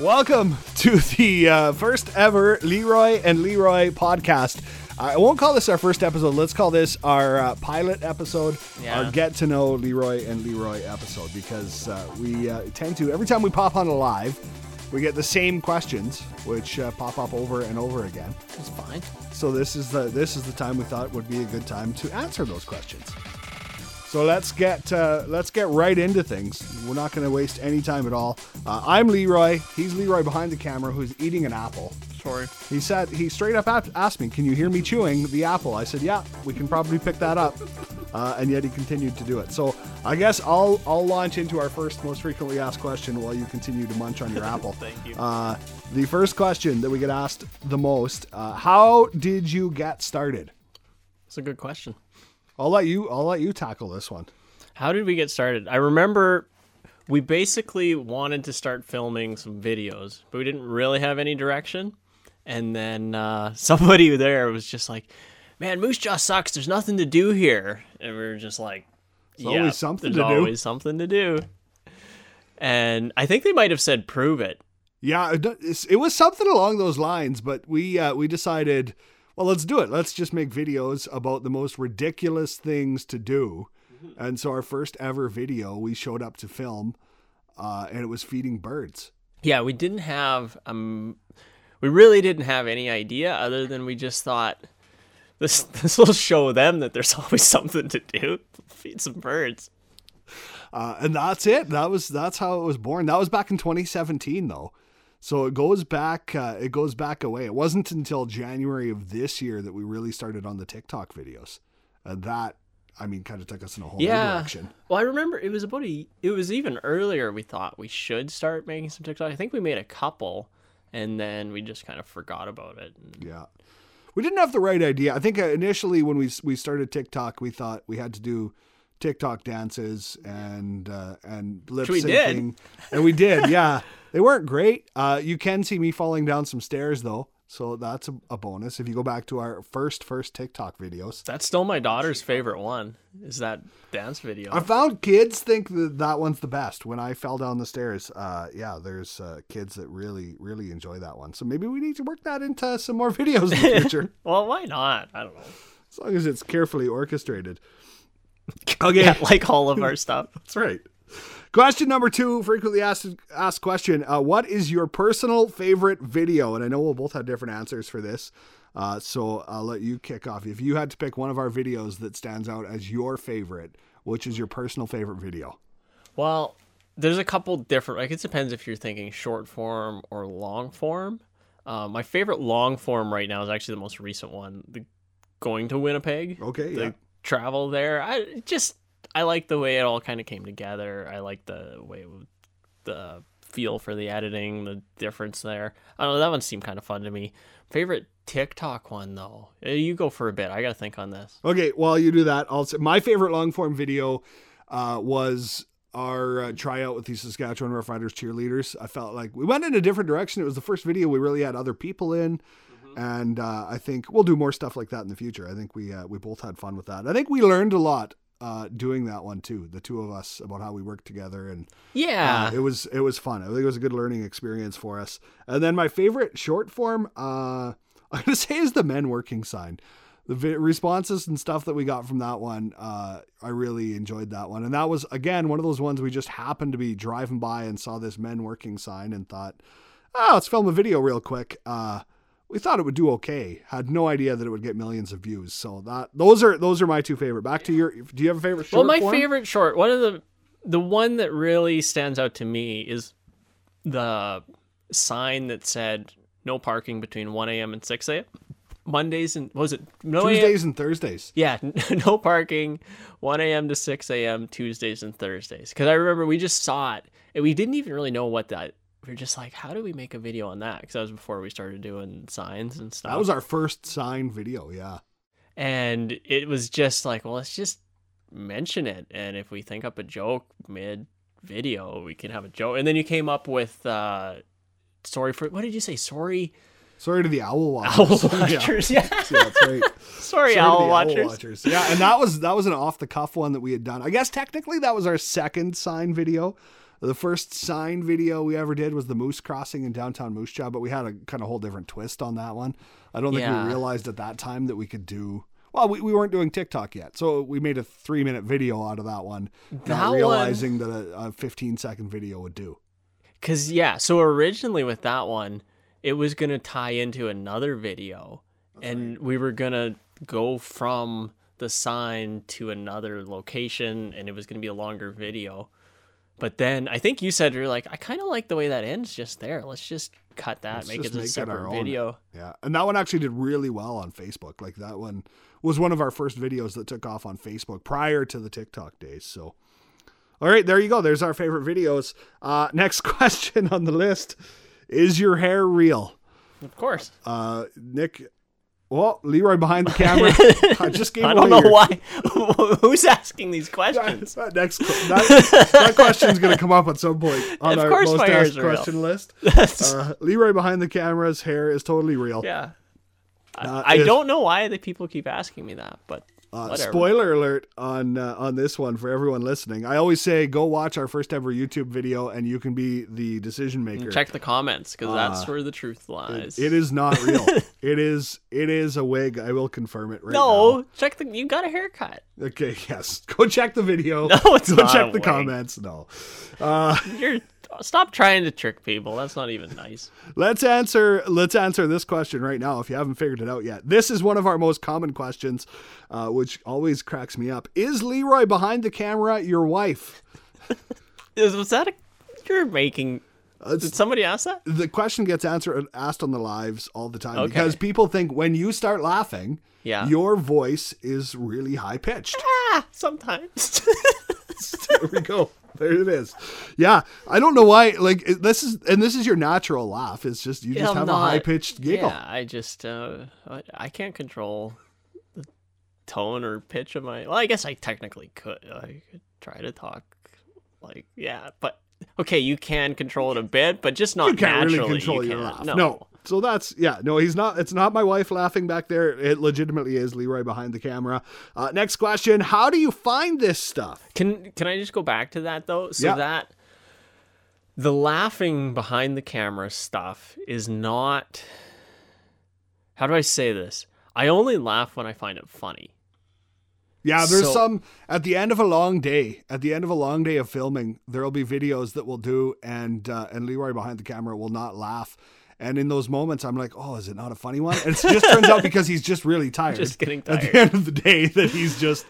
Welcome to the uh, first ever Leroy and Leroy podcast. I won't call this our first episode. Let's call this our uh, pilot episode, Yeah. our get to know Leroy and Leroy episode, because uh, we uh, tend to every time we pop on a live, we get the same questions, which uh, pop up over and over again. It's fine. So this is the this is the time we thought would be a good time to answer those questions. So let's get uh, let's get right into things. We're not going to waste any time at all. Uh, I'm Leroy. He's Leroy behind the camera, who's eating an apple. Sorry. He said he straight up asked me, "Can you hear me chewing the apple?" I said, "Yeah, we can probably pick that up." Uh, and yet he continued to do it. So I guess I'll I'll launch into our first most frequently asked question while you continue to munch on your apple. Thank you. Uh, the first question that we get asked the most: uh, How did you get started? It's a good question. I'll let you I'll let you tackle this one. How did we get started? I remember we basically wanted to start filming some videos, but we didn't really have any direction. And then uh, somebody there was just like, "Man, Moose Jaw sucks. There's nothing to do here." And we were just like, always "Yeah, something there's to do." always something to do." And I think they might have said, "Prove it." Yeah, it, it was something along those lines, but we uh, we decided, well, let's do it. Let's just make videos about the most ridiculous things to do. And so our first ever video, we showed up to film, uh, and it was feeding birds. Yeah, we didn't have um we really didn't have any idea other than we just thought this this will show them that there's always something to do. Feed some birds. Uh, and that's it. That was that's how it was born. That was back in 2017, though. So it goes back. Uh, it goes back away. It wasn't until January of this year that we really started on the TikTok videos, and that I mean, kind of took us in a whole new Yeah. direction. Well, I remember it was about a it was even earlier we thought we should start making some TikTok. I think we made a couple and then we just kind of forgot about it. Yeah. We didn't have the right idea. I think uh, initially when we we started TikTok, we thought we had to do TikTok dances and uh, and lip syncing, and we did. Yeah, they weren't great. Uh, you can see me falling down some stairs though, so that's a, a bonus. If you go back to our first first TikTok videos, That's still my daughter's favorite one. Is that dance video. I found kids think that that one's the best. When I fell down the stairs, uh, yeah, there's uh, kids that really really enjoy that one. So maybe we need to work that into some more videos in the future. well, why not? I don't know. As long as it's carefully orchestrated. Okay, Yeah, like all of our stuff. that's right. Question number two, frequently asked asked question: uh, What is your personal favorite video? And I know we'll both have different answers for this, uh, so I'll let you kick off. If you had to pick one of our videos that stands out as your favorite, which is your personal favorite video? Well, there's a couple different. Like it depends if you're thinking short form or long form. Uh, my favorite long form right now is actually the most recent one, the going to Winnipeg. Okay, the yeah. Travel there. I just I like the way it all kind of came together. I like the way it, the feel for the editing, the difference there. I don't know. That one seemed kind of fun to me. Favorite TikTok one though. Uh, You go for a bit. I gotta think on this. Okay, while you do that, say my favorite long form video uh, was our uh, tryout with the Saskatchewan Roughriders cheerleaders. I felt like we went in a different direction. It was the first video we really had other people in, and uh, I think we'll do more stuff like that in the future. I think we uh, we both had fun with that. I think we learned a lot uh, doing that one too. The two of us about how we work together and Yeah. uh, it was it was fun. I think it was a good learning experience for us. And then my favorite short form, uh, I'm gonna say, is the men working sign. The responses and stuff that we got from that one, uh, I really enjoyed that one. And that was again one of those ones we just happened to be driving by and saw this men working sign and thought, oh, let's film a video real quick. Uh, we thought it would do okay. Had no idea that it would get millions of views. So that those are those are my two favorite. Back to your. Do you have a favorite? Short well, my form? favorite short, one of the the one that really stands out to me is the sign that said no parking between 1 a.m. and 6 a.m. Mondays and was it no Tuesdays and Thursdays. Yeah, no parking, 1 a.m. to 6 a.m. Tuesdays and Thursdays. Because I remember we just saw it, and we didn't even really know what that. We were just like, how do we make a video on that? Because that was before we started doing signs and stuff. That was our first sign video. Yeah. and it was just like, well, let's just mention it, and if we think up a joke mid video, we can have a joke. And then you came up with, uh, sorry for what did you say? Sorry, Sorry to the owl watchers. owl Yeah. watchers. Yeah, Yeah, that's right. sorry, Sorry to owl watchers. Yeah, and that was that was an off the cuff one that we had done. I guess technically that was our second sign video. The first sign video we ever did was the moose crossing in downtown Moose Jaw, but we had a kind of whole different twist on that one. I don't think Yeah. we realized at that time that we could do. Well, we, we weren't doing TikTok yet, so we made a three minute video out of that one, That not one- realizing that a, a 15 second video would do. Cause yeah, so originally with that one, it was gonna tie into another video, and we were gonna go from the sign to another location, and it was gonna be a longer video. But then I think you said you're like, I kind of like the way that ends just there. Let's just cut that, Let's make it a separate video. Yeah, and that one actually did really well on Facebook. Like that one was one of our first videos that took off on Facebook prior to the TikTok days. So, all right, there you go. There's our favorite videos. Uh, next question on the list: Is your hair real? Of course. Uh, Nick. Well, Leroy behind the camera. I just gave I don't know your- why. Who's asking these questions? That next that, that question's going to come up at some point on Of our most asked real. question list. Uh, Leroy behind the camera's hair is totally real. yeah. I, Uh, I if- don't know why the people keep asking me that, but Uh, spoiler alert on uh, on this one for everyone listening. I always say go watch our first ever YouTube video, and you can be the decision maker. Check the comments because that's Uh, where the truth lies. It is not real. it is it is a wig. I will confirm it right no, check the. You got a haircut. Okay. Yes. Go check the video. No, it's go not check the wig. comments. No. Uh, You're stop trying to trick people. That's not even nice. let's answer let's answer this question right now if you haven't figured it out yet. This is one of our most common questions, uh, which always cracks me up. Is Leroy behind the camera your wife? Is was that a? You're making. Did somebody ask that? the question gets answered asked on the lives all the time Okay. because people think when you start laughing, Yeah. your voice is really high pitched. Ah, sometimes. there we go. There it is. Yeah, I don't know why. Like this is, and this is your natural laugh. It's just you just I'm have not- a high pitched giggle. Yeah, I just uh, I- can't control the tone or pitch of my. Well, I guess I technically could. I could try to talk like yeah, but okay, you can control it a bit, but just not You can't naturally. really control you your can't. laugh. No. So that's yeah. No, he's not. It's not my wife laughing back there. It legitimately is Leroy behind the camera. Uh, next question: How do you find this stuff? Can can I just go back to that though? So Yeah. that the laughing behind the camera stuff is not how do I say this? I only laugh when I find it funny. Yeah, there's So- some at the end of a long day. At the end of a long day of filming, there will be videos that we'll do, and uh, and Leroy behind the camera will not laugh. And in those moments, I'm like, "Oh, is it not a funny one?" And it just turns out because he's just really tired. Just getting tired. At the end of the day, that he's just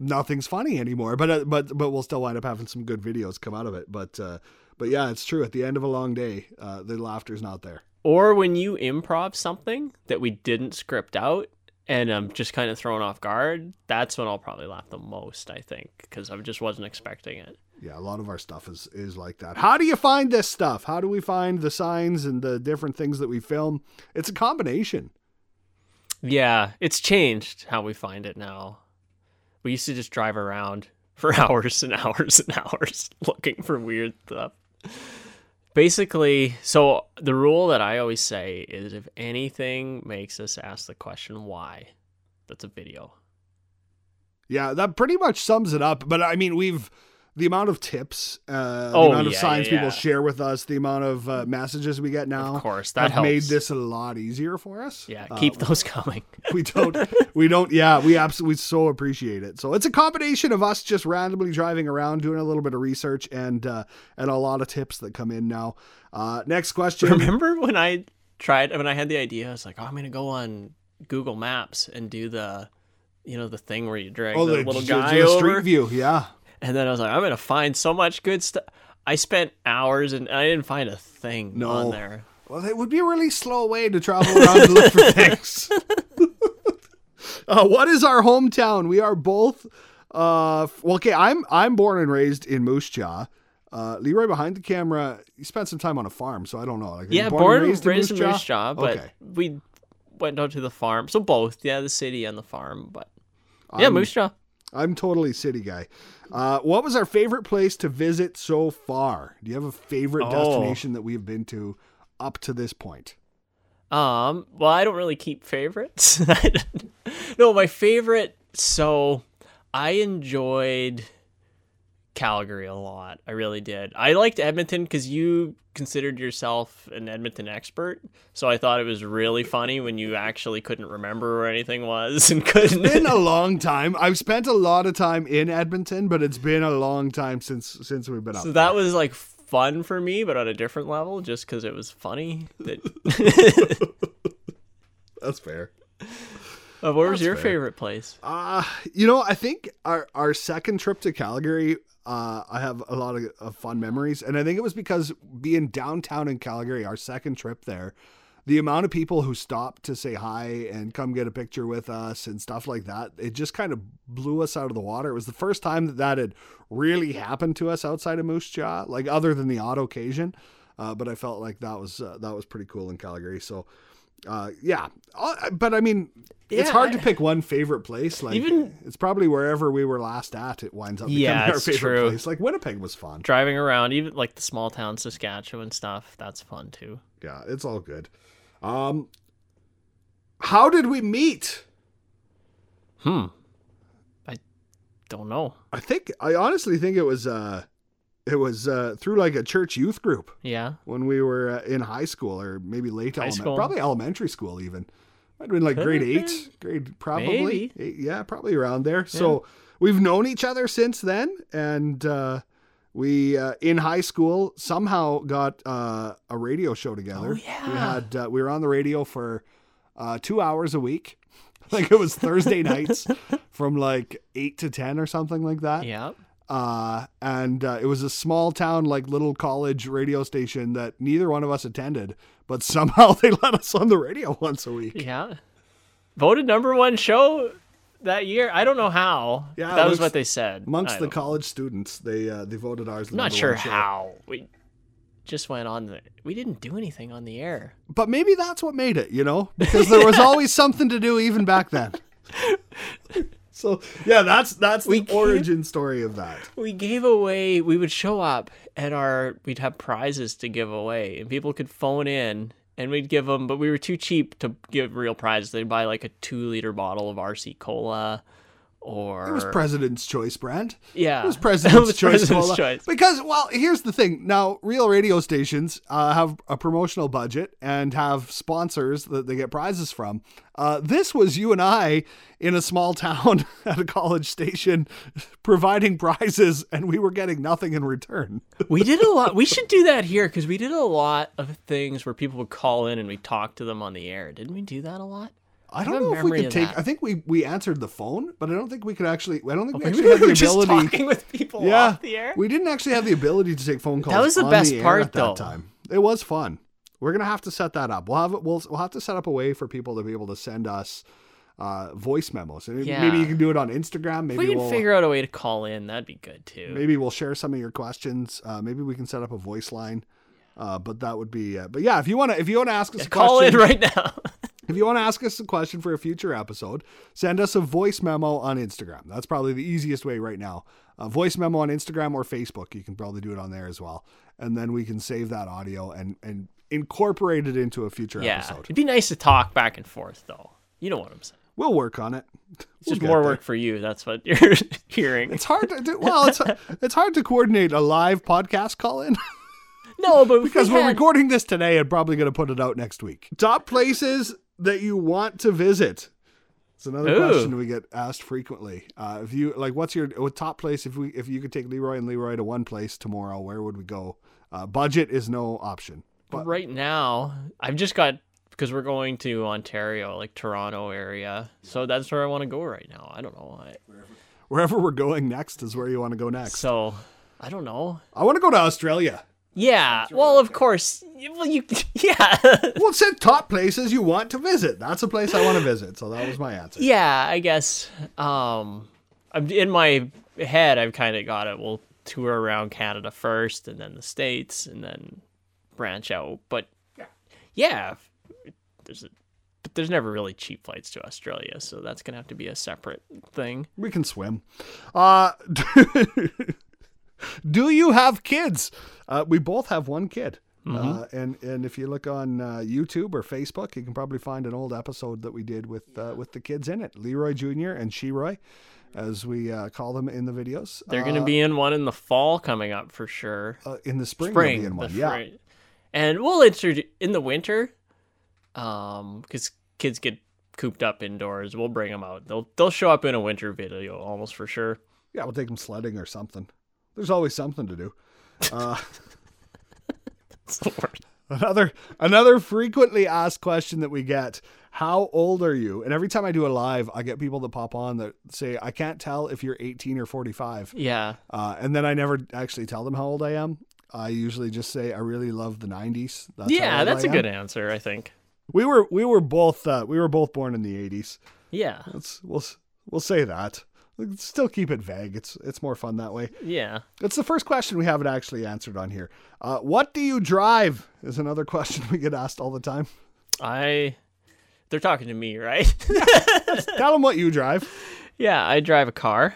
nothing's funny anymore. But uh, but but we'll still wind up having some good videos come out of it. But uh, but yeah, it's true. At the end of a long day, uh, the laughter's not there. Or when you improv something that we didn't script out and I'm just kind of thrown off guard, that's when I'll probably laugh the most, I think, because I just wasn't expecting it. Yeah, a lot of our stuff is is like that. How do you find this stuff? How do we find the signs and the different things that we film? It's a combination. Yeah, it's changed how we find it now. We used to just drive around for hours and hours and hours looking for weird stuff. Basically, so the rule that I always say is if anything makes us ask the question why, that's a video. Yeah, that pretty much sums it up. But I mean, we've the amount of tips, uh, Oh, the amount of yeah, signs yeah, people yeah. share with us, the amount of uh, messages we get now. Of course, that have made this a lot easier for us. Yeah, Uh, keep those coming. we don't we don't yeah we absolutely so appreciate it so it's a combination of us just randomly driving around doing a little bit of research and uh and a lot of tips that come in now uh next question Remember when I tried when I had the idea? I was like, "Oh, I'm gonna go on Google Maps and do the, you know, the thing where you drag oh the, the, little guy the over." street view yeah And then I was like, I'm gonna find so much good stuff. I spent hours and I didn't find a thing No. on there. well it would be a really slow way to travel around and look for things uh, what is our hometown we are both uh well okay i'm i'm born and raised in moose jaw uh, Leroy behind the camera, you spent some time on a farm, so I don't know. Like, Yeah, born, and raised, in Moose Moose Jaw, but Okay. we went out to the farm. So both, yeah, the city and the farm. But yeah, I'm- Moose Jaw. I'm totally city guy. Uh, what was our favorite place to visit so far? Do you have a favorite Oh. destination that we've been to up to this point? Um, well, I don't really keep favorites. no, my favorite. So I enjoyed Calgary a lot. I really did. I liked Edmonton because you considered yourself an Edmonton expert. So I thought it was really funny when you actually couldn't remember where anything was and couldn't. been a long time. I've spent a lot of time in Edmonton, but it's been a long time since since we've been up. so that was like fun for me, but on a different level, just because it was funny. That That's fair. Uh, where was your fair. favorite place? Uh, you know, I think our our second trip to Calgary, uh, I have a lot of, of fun memories, and I think it was because being downtown in Calgary, our second trip there, the amount of people who stopped to say hi and come get a picture with us and stuff like that, it just kind of blew us out of the water. It was the first time that that had really happened to us outside of Moose Jaw, like other than the odd occasion. Uh, but I felt like that was uh, that was pretty cool in Calgary. So, uh, yeah. Uh, but I mean, it's Yeah, hard to pick one favorite place. Like Even- it's probably wherever we were last at. It winds up becoming Yeah, our it's favorite true. place. Like Winnipeg was fun. Driving around, even like the small town Saskatchewan stuff, that's fun too. Yeah, it's all good. Um, how did we meet? Hmm. I don't know. I think I honestly think it was uh, it was uh, through like a church youth group Yeah. when we were uh, in high school or maybe late High elementary, school. probably elementary school even. Might have been like Could grade eight, grade probably, Eight- yeah, probably around there. So we've known each other since then, and uh, we uh, in high school somehow got uh, a radio show together. Oh, we had uh, we were on the radio for uh, two hours a week. Like it was Thursday nights from like eight to ten or something like that Yeah. Uh, and uh, it was a small town, like little college radio station that neither one of us attended, but somehow they let us on the radio once a week. Yeah. Voted number one show that year. I don't know how. Yeah, that was what they said. Amongst the college students, they uh, they voted ours. the I'm not sure how. We just went on the. We didn't do anything on the air. but maybe that's what made it, you know, because there was always something to do even back then. so yeah, that's that's the We can't- origin story of that. We gave away. We would show up at our. We'd have prizes to give away, and people could phone in, and we'd give them. But we were too cheap to give real prizes. They'd buy like a two liter bottle of RC cola, or It was President's Choice brand. yeah, It was President's was Choice. President's Choice. Because, well, here's the thing. Now, real radio stations uh, have a promotional budget and have sponsors that they get prizes from. Uh, this was you and I in a small town at a college station providing prizes, and we were getting nothing in return. we did a lot. We should do that here because we did a lot of things where people would call in and we talked to them on the air. Didn't we do that a lot? I don't know if we could take. that. I think we we answered the phone, but I don't think we could actually. I don't think we Maybe actually had the ability. talking with people yeah, off the air. we didn't actually have the ability to take phone calls. That was the best air part, at that though. time. It was fun. We're gonna have to set that up. We'll have we'll we'll have to set up a way for people to be able to send us uh, voice memos. Yeah. Maybe you can do it on Instagram. Maybe If we can will figure out a way to call in. That'd be good too. maybe we'll share some of your questions. Uh, maybe we can set up a voice line. Uh, but that would be. Uh, but yeah, if you wanna if you wanna ask us a Call question, in right now. if you want to ask us a question for a future episode, send us a voice memo on Instagram. That's probably the easiest way right now. A voice memo on Instagram or Facebook. You can probably do it on there as well. And then we can save that audio and, and incorporate it into a future yeah, episode. it'd be nice to talk back and forth though. You know what I'm saying? We'll work on it. It's We'll just more there. work for you. That's what you're hearing. It's hard to do. Well, it's it's hard to coordinate a live podcast call in. no, but because we we're had- recording this today and probably going to put it out next week. Top places that you want to visit. It's another Ooh. question we get asked frequently. Uh, if you like, what's your what top place? If we if you could take Leroy and Leroy to one place tomorrow, where would we go? Uh, budget is no option. But right now. I've just got because we're going to Ontario, like Toronto area. So that's where I want to go right now. I don't know why. wherever we're going next is where you want to go next. So I don't know. I want to go to Australia. Yeah. Well, of course. Well, you. Yeah. Well, it said top places you want to visit. That's a place I want to visit. So that was my answer. yeah. I guess. Um, I'm in my head. I've kind of got it. We'll tour around Canada first, and then the states, and then branch out. But yeah, yeah there's a. But there's never really cheap flights to Australia, so that's gonna have to be a separate thing. We can swim. Uh, do you have kids? Uh, we both have one kid. Uh, and and if you look on uh, YouTube or Facebook, you can probably find an old episode that we did with uh, with the kids in it, Leroy Jr. and Sheroy, as we uh, call them in the videos. They're going to Uh, be in one in the fall coming up for sure. uh, in the spring. they'll Spring, be in one. Yeah. spring. And we'll introduce in the winter, um, because kids get cooped up indoors. We'll bring them out. They'll they'll show up in a winter video almost for sure. Yeah, we'll take them sledding or something. There's always something to do. It's the worst. another another frequently asked question that we get: How old are you? And every time I do a live, I get people that pop on that say, "I can't tell if you're 18 or 45." Yeah, Uh, and then I never actually tell them how old I am. I usually just say I really love the 90s. That's yeah, that's a good answer. I think. We were we were both uh, we were both born in the 80s. Yeah, Let's we'll we'll say that. Let's still keep it vague. It's it's more fun that way. yeah. It's the first question we haven't actually answered on here. Uh, what do you drive? Is another question we get asked all the time. I. They're talking to me, right? Tell them what you drive. yeah, I drive a car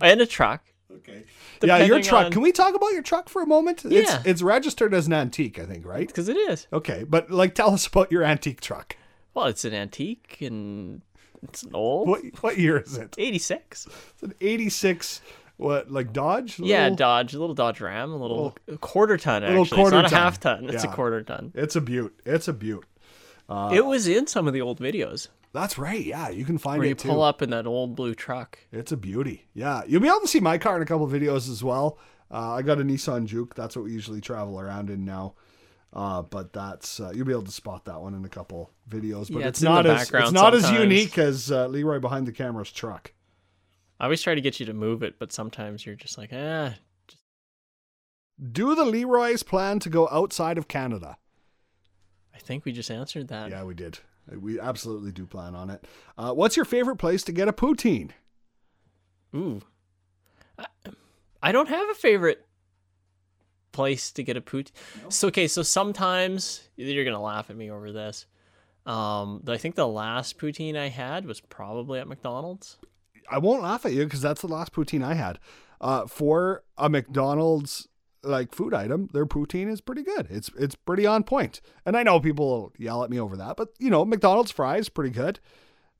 and a truck. Okay. Yeah, your truck. on- Can we talk about your truck for a moment? It's Yeah. it's registered as an antique, I think, right? Because it is. Okay, but like tell us about your antique truck. Well, it's an antique and it's an old. What what year is it? 86. It's an 86 what like Dodge? Yeah, Dodge, a little Dodge Ram, a little a quarter ton actually. little quarter it's not ton. a half ton. It's Yeah. a quarter ton. It's a beaut. It's a beaut. it was in some of the old videos That's right. Yeah, you can find where it you too. pull up in that old blue truck. It's a beauty. Yeah, you'll be able to see my car in a couple videos as well. Uh, I got a Nissan Juke. That's what we usually travel around in now. Uh, but that's uh, you'll be able to spot that one in a couple videos. But Yeah, it's, it's not as it's not as unique as uh, Leroy behind the camera's truck. I always try to get you to move it, but sometimes you're just like, eh. Do the Leroys plan to go outside of Canada? I think we just answered that. Yeah, we did. We absolutely do plan on it. Uh, what's your favorite place to get a poutine? Ooh. I, I don't have a favorite place to get a pout. So okay, so sometimes you're gonna laugh at me over this. Um, I think the last poutine I had was probably at McDonald's. I won't laugh at you because that's the last poutine I had. Uh, for a McDonald's like food item, their poutine is pretty good. It's it's pretty on point. And I know people yell at me over that, but you know, McDonald's fries pretty good.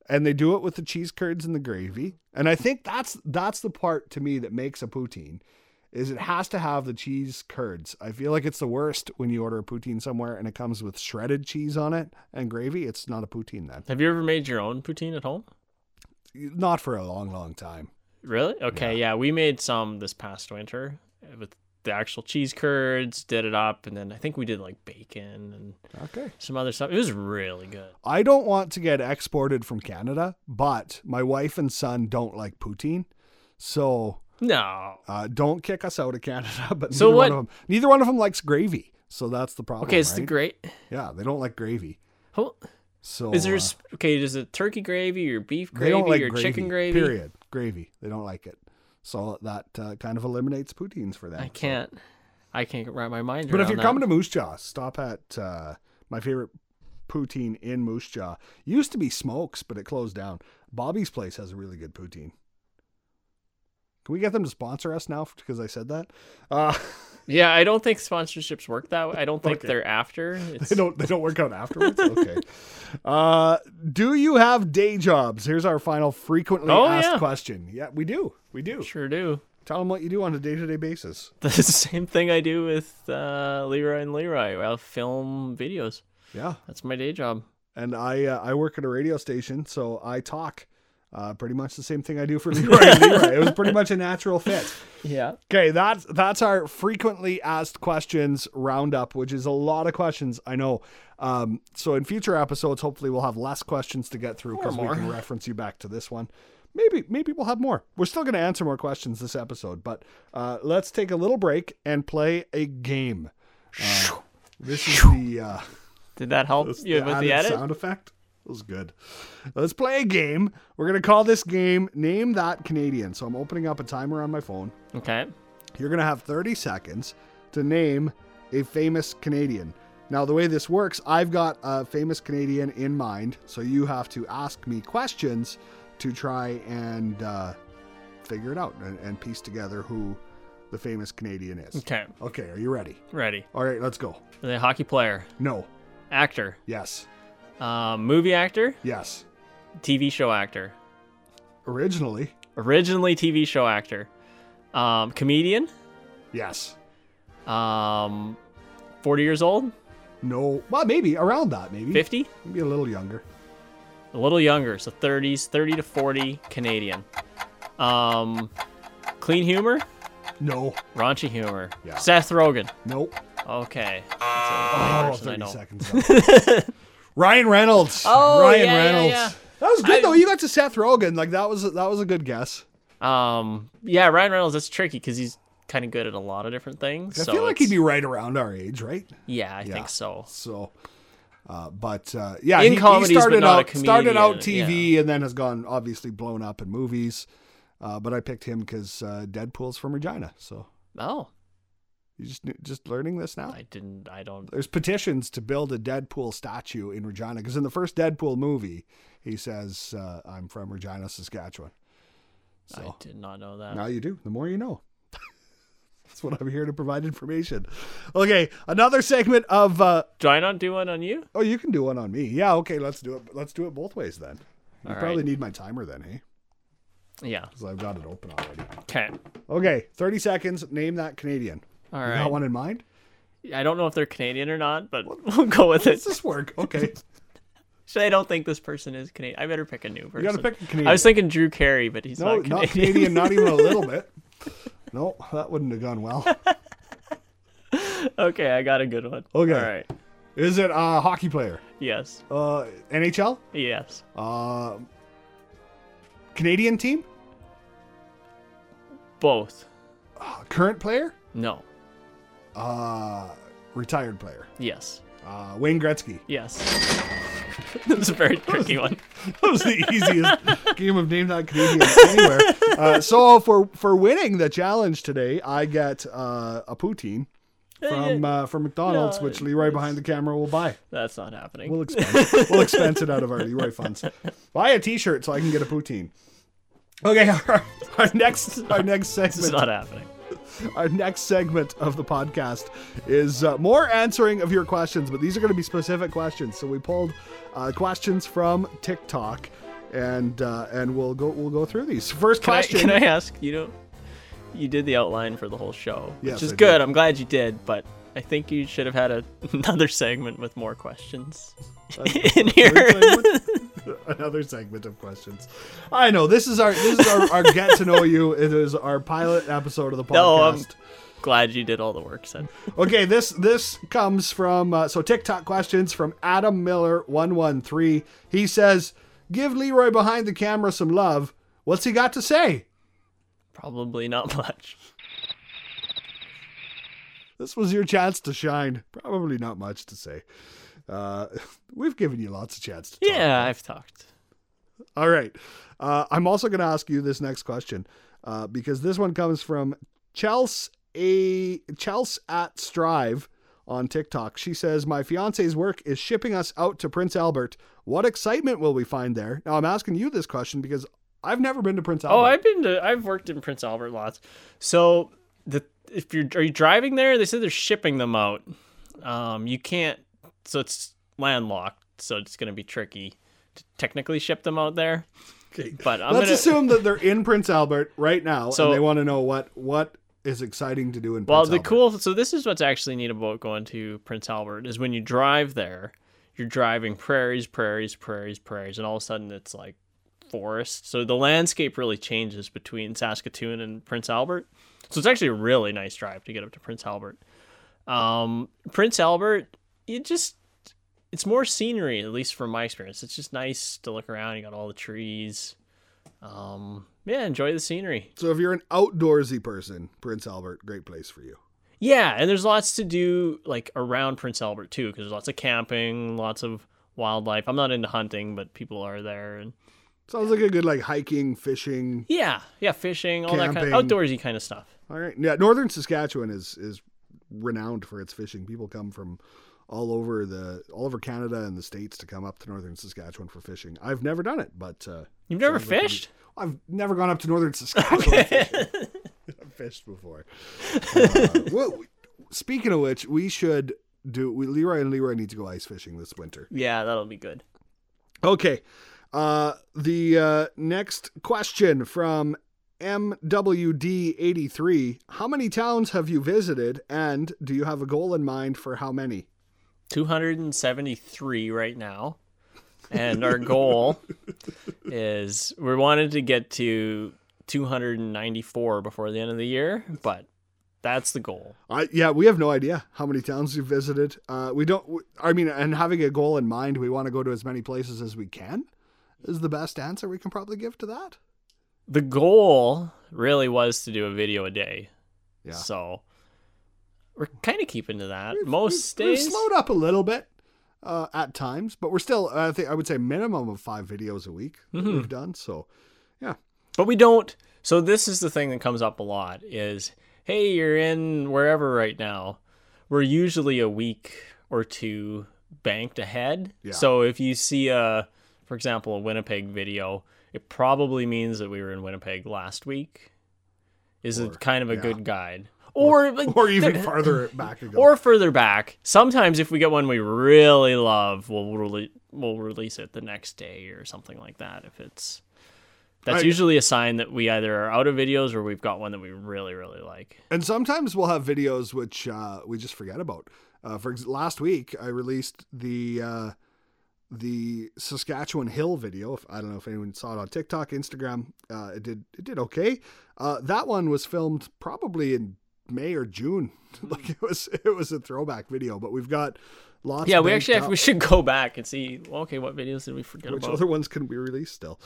And they do it with the cheese curds and the gravy. And I think that's that's the part to me that makes a poutine is it has to have the cheese curds. I feel like it's the worst when you order a poutine somewhere and it comes with shredded cheese on it and gravy. It's not a poutine then. Have you ever made your own poutine at home? Not for a long, long time. Really? Okay, yeah. we made some this past winter with the actual cheese curds, did it up, and then I think we did like bacon and Okay. some other stuff. It was really good. I don't want to get exported from Canada, but my wife and son don't like poutine. So No. uh, don't kick us out of Canada. But So neither what- one of them, neither one of them likes gravy. So that's the problem. Okay, it's right? the great. yeah, they don't like gravy. Oh, So is there uh, okay? Is it turkey gravy or beef gravy like or gravy, chicken gravy? Period. Gravy. They don't like it. So that uh, kind of eliminates poutines for them. I can't. I can't wrap my mind But if you're that. coming to Moose Jaw, stop at uh, my favorite poutine in Moose Jaw. Used to be Smokes, but it closed down. Bobby's place has a really good poutine. Can we get them to sponsor us now because I said that? Uh, yeah, I don't think sponsorships work that way. I don't think Okay. they're after. It's, they don't they don't work out afterwards. Okay. Uh, do you have day jobs? Here's our final frequently Oh, asked yeah. question. Yeah, we do. We do. sure do. Tell them what you do on a day to day basis. The same thing I do with uh, Leroy and Leroy. I'll film videos. Yeah. That's my day job. and I uh, I work at a radio station, so I talk. Uh, pretty much the same thing I do for Leroy Leroy. It was pretty much a natural fit. Yeah. Okay, that's that's our frequently asked questions roundup, which is a lot of questions. I know. Um, so in future episodes, hopefully we'll have less questions to get through because we can reference you back to this one. Maybe maybe we'll have more. We're still going to answer more questions this episode, but uh, let's take a little break and play a game. Uh, this is the. Uh, Did that help you with the edit? sound effect. It was good. Let's play a game. We're gonna call this game "Name That Canadian." So I'm opening up a timer on my phone. Okay. You're gonna have 30 seconds to name a famous Canadian. Now, the way this works, I've got a famous Canadian in mind, so you have to ask me questions to try and uh, figure it out and, and piece together who the famous Canadian is. Okay. Okay, are you ready? Ready. All right, let's go. Are they a hockey player, No. actor, Yes. Um, movie actor, Yes. TV show actor, Originally, Originally TV show actor. Um, comedian. yes. Um, 40 years old. No, well, maybe around that. Maybe 50. maybe a little younger. A little younger, so 30s, 30 to 40 Canadian. Um, clean humor. No, Raunchy humor. Yeah. Seth Rogen. nope. Okay. That's Oh, the only person I 30 know. seconds. Ryan Reynolds. Oh, Ryan yeah, yeah, Reynolds. yeah. That was good I- though. You got to Seth Rogen. Like that was that was a good guess. Um, yeah, Ryan Reynolds. That's tricky because he's kind of good at a lot of different things. I so feel like he'd be right around our age, right? Yeah, I Yeah. think so. So, uh, but uh, yeah, In he, he comedies, but started not a out started out comedian, TV and then has gone obviously blown up in movies. Uh, but I picked him because uh, Deadpool's from Regina. So Oh, you just just learning this now. I didn't. I don't. There's petitions to build a Deadpool statue in Regina because in the first Deadpool movie, he says, uh, "I'm from Regina, Saskatchewan." I did not know that. now you do. The more you know. That's what I'm here to provide information. Okay, another segment of. Uh, Do I not do one on you? oh, you can do one on me. Yeah. Okay, let's do it. Let's do it both ways then. You All probably right. need my timer then, hey? Yeah. Because I've got it open already. Okay. Okay, 30 seconds. Name that Canadian. All You got one in mind? I don't know if they're Canadian or not, but we'll go with it. Does this work? Okay. So I don't think this person is Canadian. I better pick a new person. You got to pick a Canadian. I was thinking Drew Carey, but he's no, not Canadian. not Canadian, not even a little bit. No, that wouldn't have gone well. okay, I got a good one. Okay. All right. Is it a hockey player? Yes. Uh, NHL? Yes. Uh, Canadian team? Both. Uh, current player? No. Uh, retired player. Yes. Uh, Wayne Gretzky. Yes. that was a very tricky one. That was the easiest game of name that Canadian anywhere. Uh, so for for winning the challenge today, I get uh, a poutine from uh, from McDonald's, No, which Leroy behind the camera will buy. That's not happening. We'll expense we'll expense it out of our Leroy funds. Buy a T-shirt so I can get a poutine. Okay, our, our next our next it's segment not happening. our next segment of the podcast is uh, more answering of your questions, but these are going to be specific questions. So we pulled uh, questions from TikTok, and uh, and we'll go we'll go through these. First Can I, question. can I ask? You know, you did the outline for the whole show, Yes, which is I good. did. I'm glad you did, but I think you should have had a, another segment with more questions in here. Another segment of questions. I know this is our this is our, our get to know you. It is our pilot episode of the podcast. No, I'm glad you did all the work, son. Okay, this this comes from uh, so TikTok questions from Adam Miller one one three. He says, "Give Leroy behind the camera some love. What's he got to say?" Probably not much. This was your chance to shine. Probably not much to say. Uh, we've given you lots of chance to talk. Yeah, I've talked. All right. Uh, I'm also going to ask you this next question uh, because this one comes from Chels a Chels at Strive on TikTok. She says, "My fiance's work is shipping us out to Prince Albert. What excitement will we find there?" Now I'm asking you this question because I've never been to Prince Albert. Oh, I've been to. I've worked in Prince Albert lots. So the if you're are you driving there? They said they're shipping them out. Um, you can't. So it's landlocked. So it's gonna be tricky to technically ship them out there. Okay. But I'm Let's gonna. assume that they're in Prince Albert right now, So- and they want to know what what is exciting to do in. Well, Prince the Albert. cool. So this is what's actually neat about going to Prince Albert is when you drive there, you're driving prairies, prairies, prairies, prairies, and all of a sudden it's like forest. So the landscape really changes between Saskatoon and Prince Albert. So it's actually a really nice drive to get up to Prince Albert. Um, Prince Albert, you just it's more scenery, at least from my experience. It's just nice to look around. You got all the trees. Um, yeah, enjoy the scenery. So if you're an outdoorsy person, Prince Albert, great place for you. Yeah, and there's lots to do like around Prince Albert too, because there's lots of camping, lots of wildlife. I'm not into hunting, but people are there, and Sounds like a good like hiking, fishing. yeah, yeah, fishing, all that kind of outdoorsy kind of stuff. All right. Yeah, northern Saskatchewan is is renowned for its fishing. People come from all over the all over Canada and the states to come up to northern Saskatchewan for fishing. I've never done it, but uh, You've never sounds like fished? I've never gone up to northern Saskatchewan. fishing. I've fished before. Uh, well, speaking of which, we should do. We, Leroy and Leroy need to go ice fishing this winter. Yeah, that'll be good. Okay. Uh, the uh, next question from MWD83 How many towns have you visited, and do you have a goal in mind for how many? 273 right now. And our goal is we wanted to get to 294 before the end of the year, but that's the goal. I, yeah, we have no idea how many towns you've visited. Uh, we don't, I mean, and having a goal in mind, we want to go to as many places as we can, is the best answer we can probably give to that. The goal really was to do a video a day. Yeah. So we're kind of keeping to that. We've- Most we've, we've days. slowed up a little bit uh, at times, but we're still, I think, I would say minimum of five videos a week Mm-hmm. we've done. So, yeah. But we don't. So this is the thing that comes up a lot is, hey, you're in wherever right now. We're usually a week or two banked ahead. Yeah. So if you see a, for example, a Winnipeg video, it probably means that we were in Winnipeg last week. Is Or- it kind of a yeah. good guide? Or like, Or even farther back ago. or further back. Sometimes if we get one we really love, we'll rele- we'll release it the next day or something like that. If it's that's I- usually a sign that we either are out of videos or we've got one that we really really like. And sometimes we'll have videos which uh, we just forget about. Uh, for ex- last week, I released the uh, the Saskatchewan Hill video. If, I don't know if anyone saw it on TikTok, Instagram. Uh, it did it did okay. Uh, that one was filmed probably in May or June. like it was it was a throwback video. But we've got lots. Yeah, we actually have, we should go back and see. Well, okay, what videos did we forget Which about? other ones can be released still?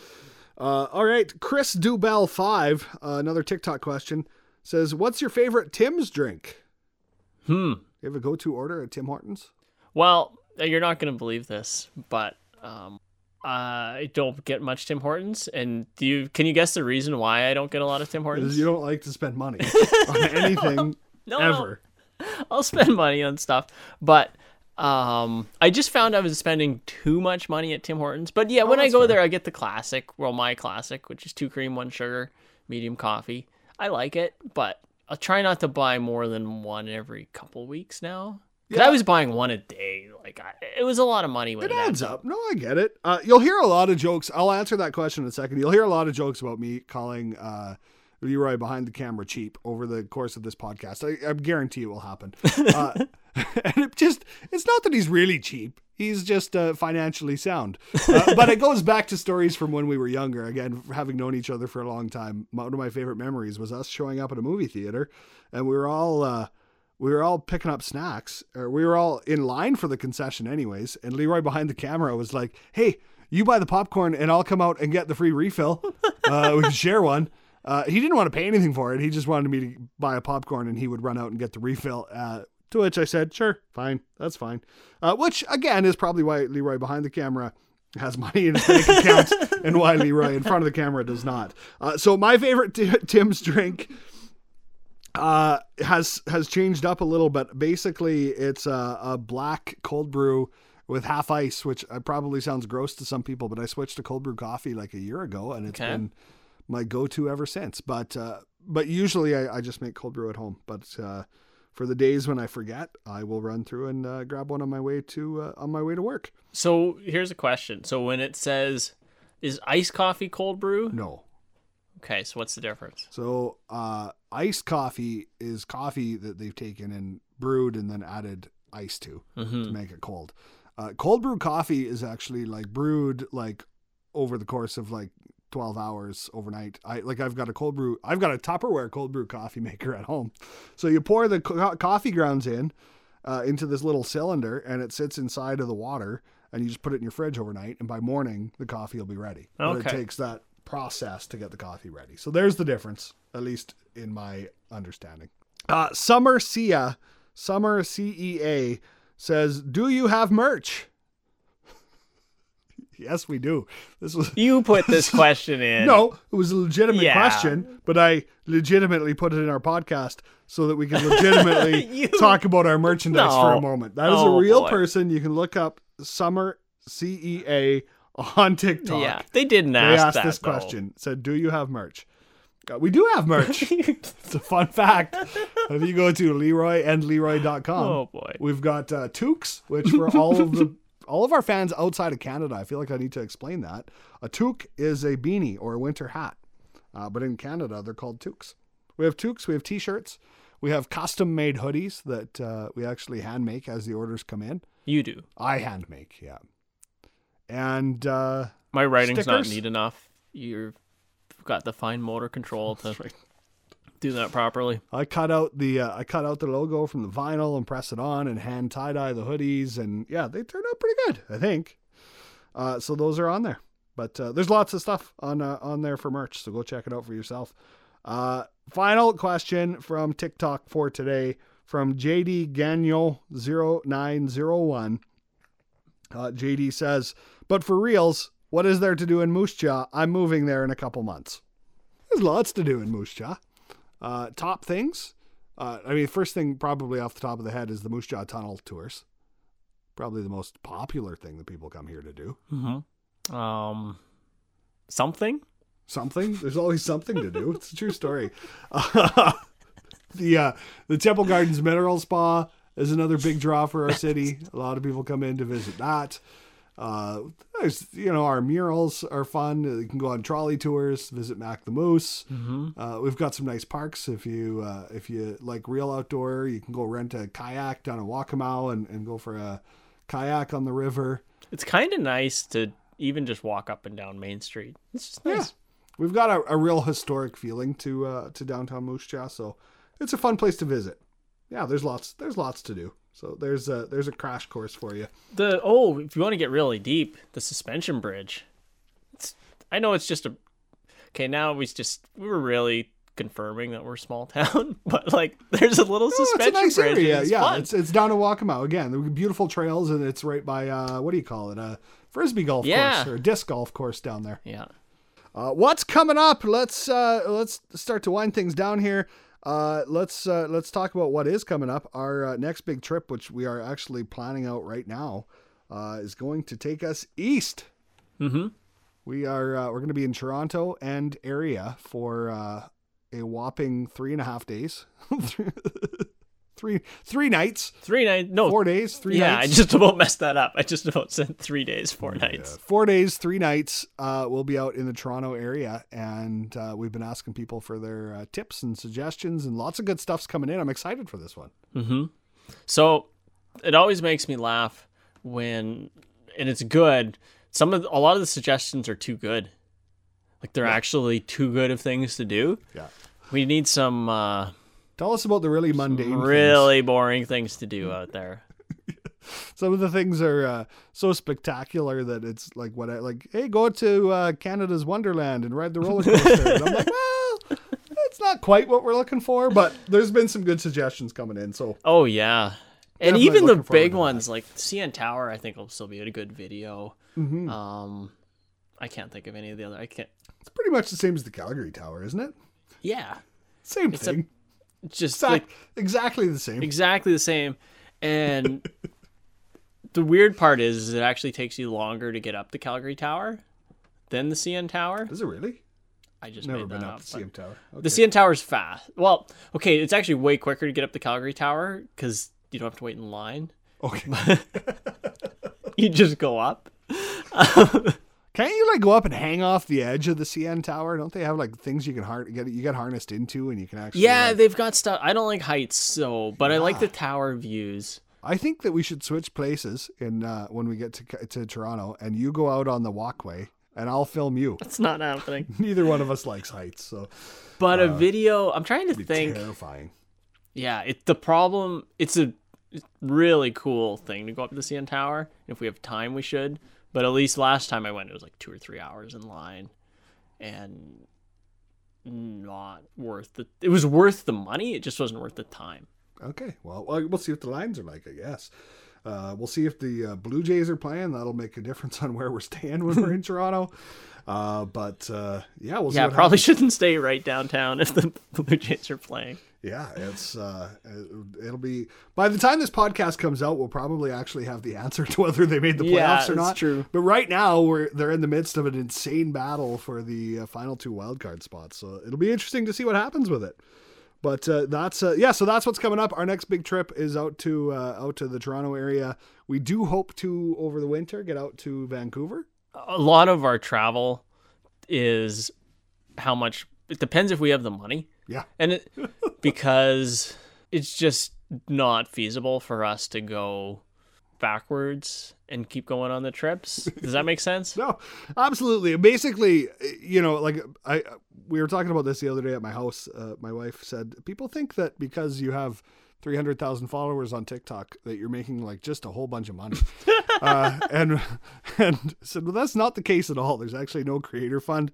Uh, all right, Chris Dubell five, uh, another TikTok question says, "What's your favorite Tim's drink? Hmm. You have a go-to order at Tim Hortons? Well, you're not going to believe this, but um, I don't get much Tim Hortons. And do you? Can you guess the reason why I don't get a lot of Tim Hortons? You don't like to spend money on anything No, no. ever. I'll spend money on stuff, but um, I just found I was spending too much money at Tim Hortons. But yeah, when I Oh, go fair. there, I get the classic, well, my classic, which is two cream, one sugar, medium coffee. I like it, but I'll try not to buy more than one every couple weeks now. 'Cause I was buying one a day. Like I, it was a lot of money when It it, adds up. No, I get it. Uh, you'll hear a lot of jokes. I'll answer that question in a second. You'll hear a lot of jokes about me calling uh, Leroy behind the camera cheap over the course of this podcast. I, I guarantee it will happen. Uh, and it just, it's not that he's really cheap. He's just uh, financially sound. Uh, but it goes back to stories from when we were younger. Again, having known each other for a long time, one of my favorite memories was us showing up at a movie theater and we were all. We were all picking up snacks, or we were all in line for the concession, anyways. And Leroy behind the camera was like, "Hey, you buy the popcorn, and I'll come out and get the free refill. Uh, we can share one." Uh, he didn't want to pay anything for it. He just wanted me to buy a popcorn, and he would run out and get the refill. Uh, to which I said, "Sure, fine, that's fine." Uh, which again is probably why Leroy behind the camera has money in his bank account, and why Leroy in front of the camera does not. Uh, so my favorite t- Tim's drink uh has has changed up a little but basically it's a, a black cold brew with half ice which uh, probably sounds gross to some people but i switched to cold brew coffee like a year ago and it's Okay. been my go-to ever since but uh but usually i, I just make cold brew at home but uh for the days when i forget i will run through and uh, grab one on my way to uh, on my way to work So here's a question. So when it says, "Is iced coffee cold brew?" no Okay, so what's the difference? So, uh, iced coffee is coffee that they've taken and brewed and then added ice to to make it cold. Uh, cold brew coffee is actually like brewed like over the course of like 12 hours overnight. I like I've got a cold brew. I've got a Tupperware cold brew coffee maker at home. So you pour the co- coffee grounds in uh, into this little cylinder and it sits inside of the water and you just put it in your fridge overnight and by morning the coffee will be ready. But it takes that process to get the coffee ready. So there's the difference, at least in my understanding. Uh, Summer Cia, Summer CEA says, "Do you have merch?" yes, we do. This was You put this question in. no, it was a legitimate Yeah. question, but I legitimately put it in our podcast so that we can legitimately You- talk about our merchandise for a moment. That is Oh, a real boy. person. You can look up Summer CEA on TikTok. Yeah, they didn't They ask asked that. this though. question. Said, "Do you have merch?" Uh, we do have merch. it's a fun fact. If you go to Leroy and Leroy.com, Oh boy. we've got uh, toques, which for all of the All of our fans outside of Canada, I feel like I need to explain that. A toque is a beanie or a winter hat, uh, but in Canada they're called toques. We have toques, we have t-shirts, we have custom-made hoodies that uh, we actually hand make as the orders come in. You do. I hand make, yeah. And uh, My writing's not neat enough. You've got the fine motor control to right. do that properly. I cut out the uh, I cut out the logo from the vinyl and press it on and hand tie dye the hoodies and yeah they turned out pretty good I think. Uh, so those are on there, but uh, there's lots of stuff on uh, on there for merch. So go check it out for yourself. Uh, final question from TikTok for today from JD Gagnon 0901. Uh, JD says, "But for reals, what is there to do in Moose Jaw? I'm moving there in a couple months. There's lots to do in Moose Jaw." Uh, top things. Uh, I mean, first thing probably off the top of the head is the Moose Jaw Tunnel tours. Probably the most popular thing that people come here to do. Mm-hmm. Um, something. Something. There's always something to do. It's a true story. the uh, the Temple Gardens Mineral Spa is another big draw for our city. A lot of people come in to visit that. Uh, you know our murals are fun. You can go on trolley tours, visit Mac the Moose. Mm-hmm. Uh, we've got some nice parks. If you uh, if you like real outdoor, you can go rent a kayak down in Wakamow and, and go for a kayak on the river. It's kind of nice to even just walk up and down Main Street. It's just nice. We've got a, a real historic feeling to uh, to downtown Moose Jaw, so it's a fun place to visit. Yeah, there's lots there's lots to do. So there's a there's a crash course for you. The oh, if you want to get really deep, the suspension bridge. It's, I know it's just a. Okay, now we just we were really confirming that we're a small town, but like there's a little Oh, it's a suspension nice bridge. area. It's yeah, fun. it's it's down in Wakamow again. Beautiful trails, and it's right by uh, what do you call it? A frisbee golf Yeah. course or a disc golf course down there. yeah. Uh, what's coming up? Let's uh, let's start to wind things down here. Uh, let's uh, let's talk about what is coming up. Our uh, next big trip, which we are actually planning out right now, uh, is going to take us east. Mm-hmm. We are uh, we're going to be in Toronto and area for uh, a whopping three and a half days, three three nights, Three nights. No. four days, three yeah, nights. I just about messed that up. I just about said three days, four nights. four days, three nights. Uh, we'll be out in the Toronto area, and uh, we've been asking people for their uh, tips and suggestions, and lots of good stuff's coming in. I'm excited for this one. Mm-hmm. So it always makes me laugh when, and it's good. Some of a lot of the suggestions are too good. Like they're actually too good of things to do. Yeah. We need some uh, Tell us about the really mundane, things. really boring things to do out there. Some of the things are uh, so spectacular that it's like what I like. Hey, go to uh, Canada's Wonderland and ride the roller coaster. and I'm like, well, it's not quite what we're looking for, but there's been some good suggestions coming in. So Oh yeah, and even the big ones like CN Tower, I think will still be a good video. Mhm. Um, I can't think of any of the other. I can't. it's pretty much the same as the Calgary Tower, isn't it? Yeah, Same a- thing. it's just Exact- like exactly the same. exactly the same. And the weird part is, is it actually takes you longer to get up the Calgary Tower than the CN Tower. Is it really? I just Never made been that up up. but- CN Tower. The CN Tower is fast. Well, okay, it's actually way quicker to get up the Calgary Tower because you don't have to wait in line. okay. You just go up. Um, Can't you like go up and hang off the edge of the CN Tower? Don't they have like things you can har- get you get harnessed into and you can actually? Yeah, like- they've got stuff. I don't like heights, so but I like the tower views. I think that we should switch places in uh, when we get to to Toronto, and you go out on the walkway, and I'll film you. It's not happening. Neither one of us likes heights, so But a video, I'm trying to it'd be think. terrifying. Yeah, it the problem. It's a really cool thing to go up to the CN Tower. If we have time, we should. But at least last time I went, it was like two or three hours in line, and not worth the. It was worth the money. It just wasn't worth the time. Okay, well, well, see what the lines are like. I guess uh, we'll see if the uh, Blue Jays are playing. That'll make a difference on where we're staying when we're in Toronto. Uh, but uh, yeah, we'll see. Yeah, probably happens. shouldn't stay right downtown if the Blue Jays are playing. Yeah, it's uh, it'll be by the time this podcast comes out, we'll probably actually have the answer to whether they made the playoffs Yeah, or not. true. But right now, we're they're in the midst of an insane battle for the uh, final two wildcard spots, so it'll be interesting to see what happens with it. But uh, that's uh, yeah. So that's what's coming up. Our next big trip is out to uh, out to the Toronto area. We do hope to over the winter get out to Vancouver. A lot of our travel is how much. It depends if we have the money, Yeah. and it, because it's just not feasible for us to go backwards and keep going on the trips. Does that make sense? No, absolutely. Basically, you know, like I we were talking about this the other day at my house. Uh, my wife said people think that because you have 300,000 followers on TikTok that you're making like just a whole bunch of money. uh, and and said, well, that's not the case at all. There's actually no creator fund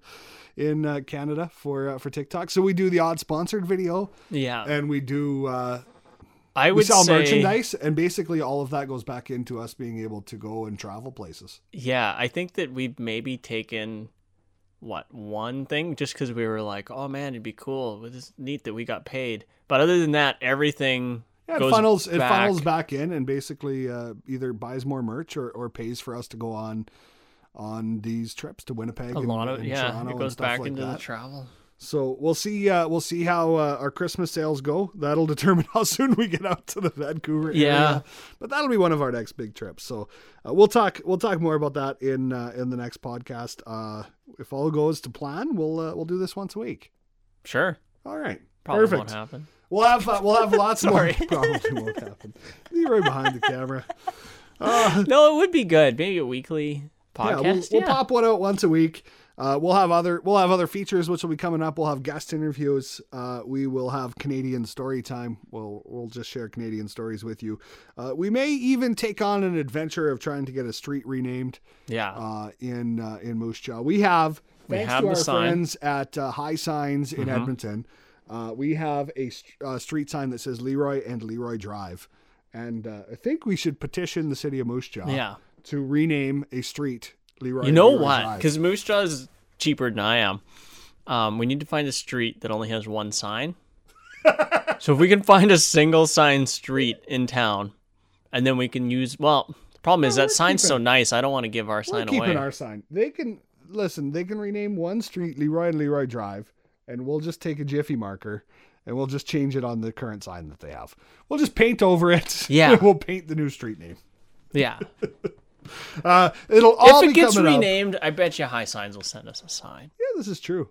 in uh, Canada for uh, for TikTok. So we do the odd sponsored video Yeah, and we do uh, I we would sell say. merchandise and basically all of that goes back into us being able to go and travel places. Yeah, I think that we've maybe taken what one thing just because we were like, oh man, it'd be cool. It's neat that we got paid. But other than that, everything Yeah, it goes funnels it back. funnels back in and basically uh, either buys more merch or, or pays for us to go on on these trips to Winnipeg. A and, lot of and yeah, Toronto it and goes stuff back like into the that. travel. So we'll see. Uh, we'll see how uh, our Christmas sales go. That'll determine how soon we get out to the Vancouver area. Yeah. but that'll be one of our next big trips. So uh, we'll talk. We'll talk more about that in uh, in the next podcast. Uh, if all goes to plan, we'll uh, we'll do this once a week. Sure, All right. probably Perfect. won't happen. We'll have uh, we'll have lots more. Probably won't happen. Be right behind the camera. Uh, No, it would be good. Maybe a weekly yeah, podcast. we'll, we'll pop one out once a week. Uh, we'll have other we'll have other features which will be coming up. We'll have guest interviews. Uh, we will have Canadian story time. We'll we'll just share Canadian stories with you. Uh, we may even take on an adventure of trying to get a street renamed yeah. uh, in uh, in Moose Jaw. We have We thanks have to our sign. Mm-hmm. friends at uh, High Signs in Edmonton. Uh, we have a st- uh, street sign that says Leroy and Leroy Drive, and uh, I think we should petition the city of Moose Jaw yeah. to rename a street Leroy. You know Leroy what? Because Moose Jaw is cheaper than I am. Um, we need to find a street that only has one sign. so if we can find a single sign street in town, and then we can use well. The problem is that sign's so nice. I don't want to give our We're sign keeping away. our sign. They can listen. They can rename one street Leroy and Leroy Drive, and we'll just take a Jiffy marker and we'll just change it on the current sign that they have. We'll just paint over it. Yeah. we'll paint the new street name. Yeah. Uh, it'll all if it gets coming up. renamed, I bet you High Signs will send us a sign. Yeah, this is true.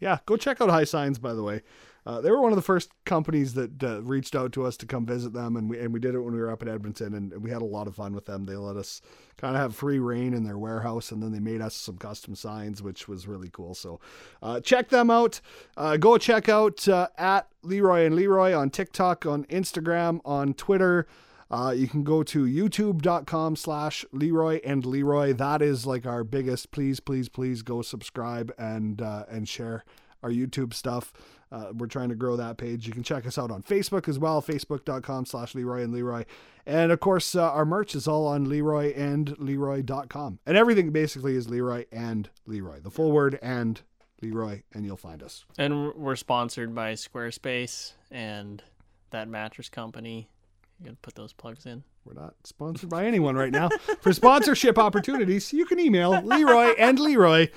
Yeah, go check out High Signs. By the way, uh, they were one of the first companies that uh, reached out to us to come visit them, and we and we did it when we were up in Edmonton, and, and we had a lot of fun with them. They let us kind of have free reign in their warehouse, and then they made us some custom signs, which was really cool. So, uh, check them out. Uh, go check out uh, at Leroy and Leroy on TikTok, on Instagram, on Twitter. Uh, you can go to youtube.com slash Leroy and Leroy. That is like our biggest. Please, please, please go subscribe and uh, and share our YouTube stuff. Uh, we're trying to grow that page. You can check us out on Facebook as well, facebook.com slash Leroy and Leroy. And of course, uh, our merch is all on Leroy and Leroy.com. And everything basically is Leroy and Leroy. The full word and Leroy, and you'll find us. And we're sponsored by Squarespace and that mattress company. You gotta put those plugs in. We're not sponsored by anyone right now. For sponsorship opportunities, you can email Leroy and Leroy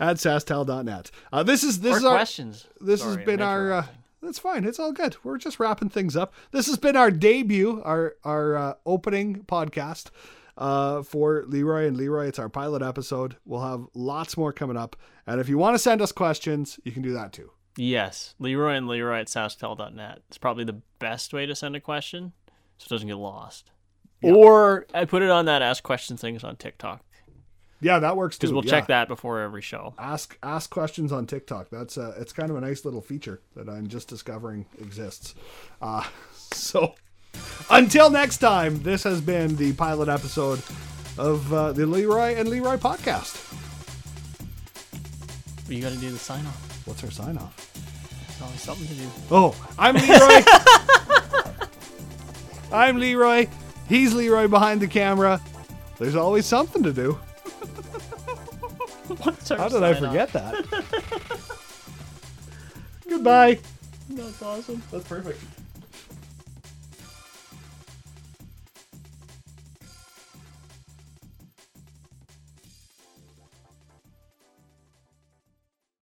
at sasktel.net. Uh, this is this or is our questions. this Sorry, has been our. Uh, that's fine. It's all good. We're just wrapping things up. This has been our debut, our our uh, opening podcast uh, for Leroy and Leroy. It's our pilot episode. We'll have lots more coming up. And if you want to send us questions, you can do that too. Yes, Leroy and Leroy at SaskTel.net. It's probably the best way to send a question so it doesn't get lost. Or I put it on that ask question things on TikTok Yeah, that works too. because we'll yeah. check that before every show. ask ask questions on TikTok. That's uh, it's kind of a nice little feature that I'm just discovering exists. Uh, so until next time, this has been the pilot episode of uh, the Leroy and Leroy podcast. You got to do the sign off. What's our sign off? There's always something to do. Oh, I'm Leroy. I'm Leroy. He's Leroy behind the camera. There's always something to do. What's our How did I sign off? forget that? Goodbye. That's awesome. That's perfect.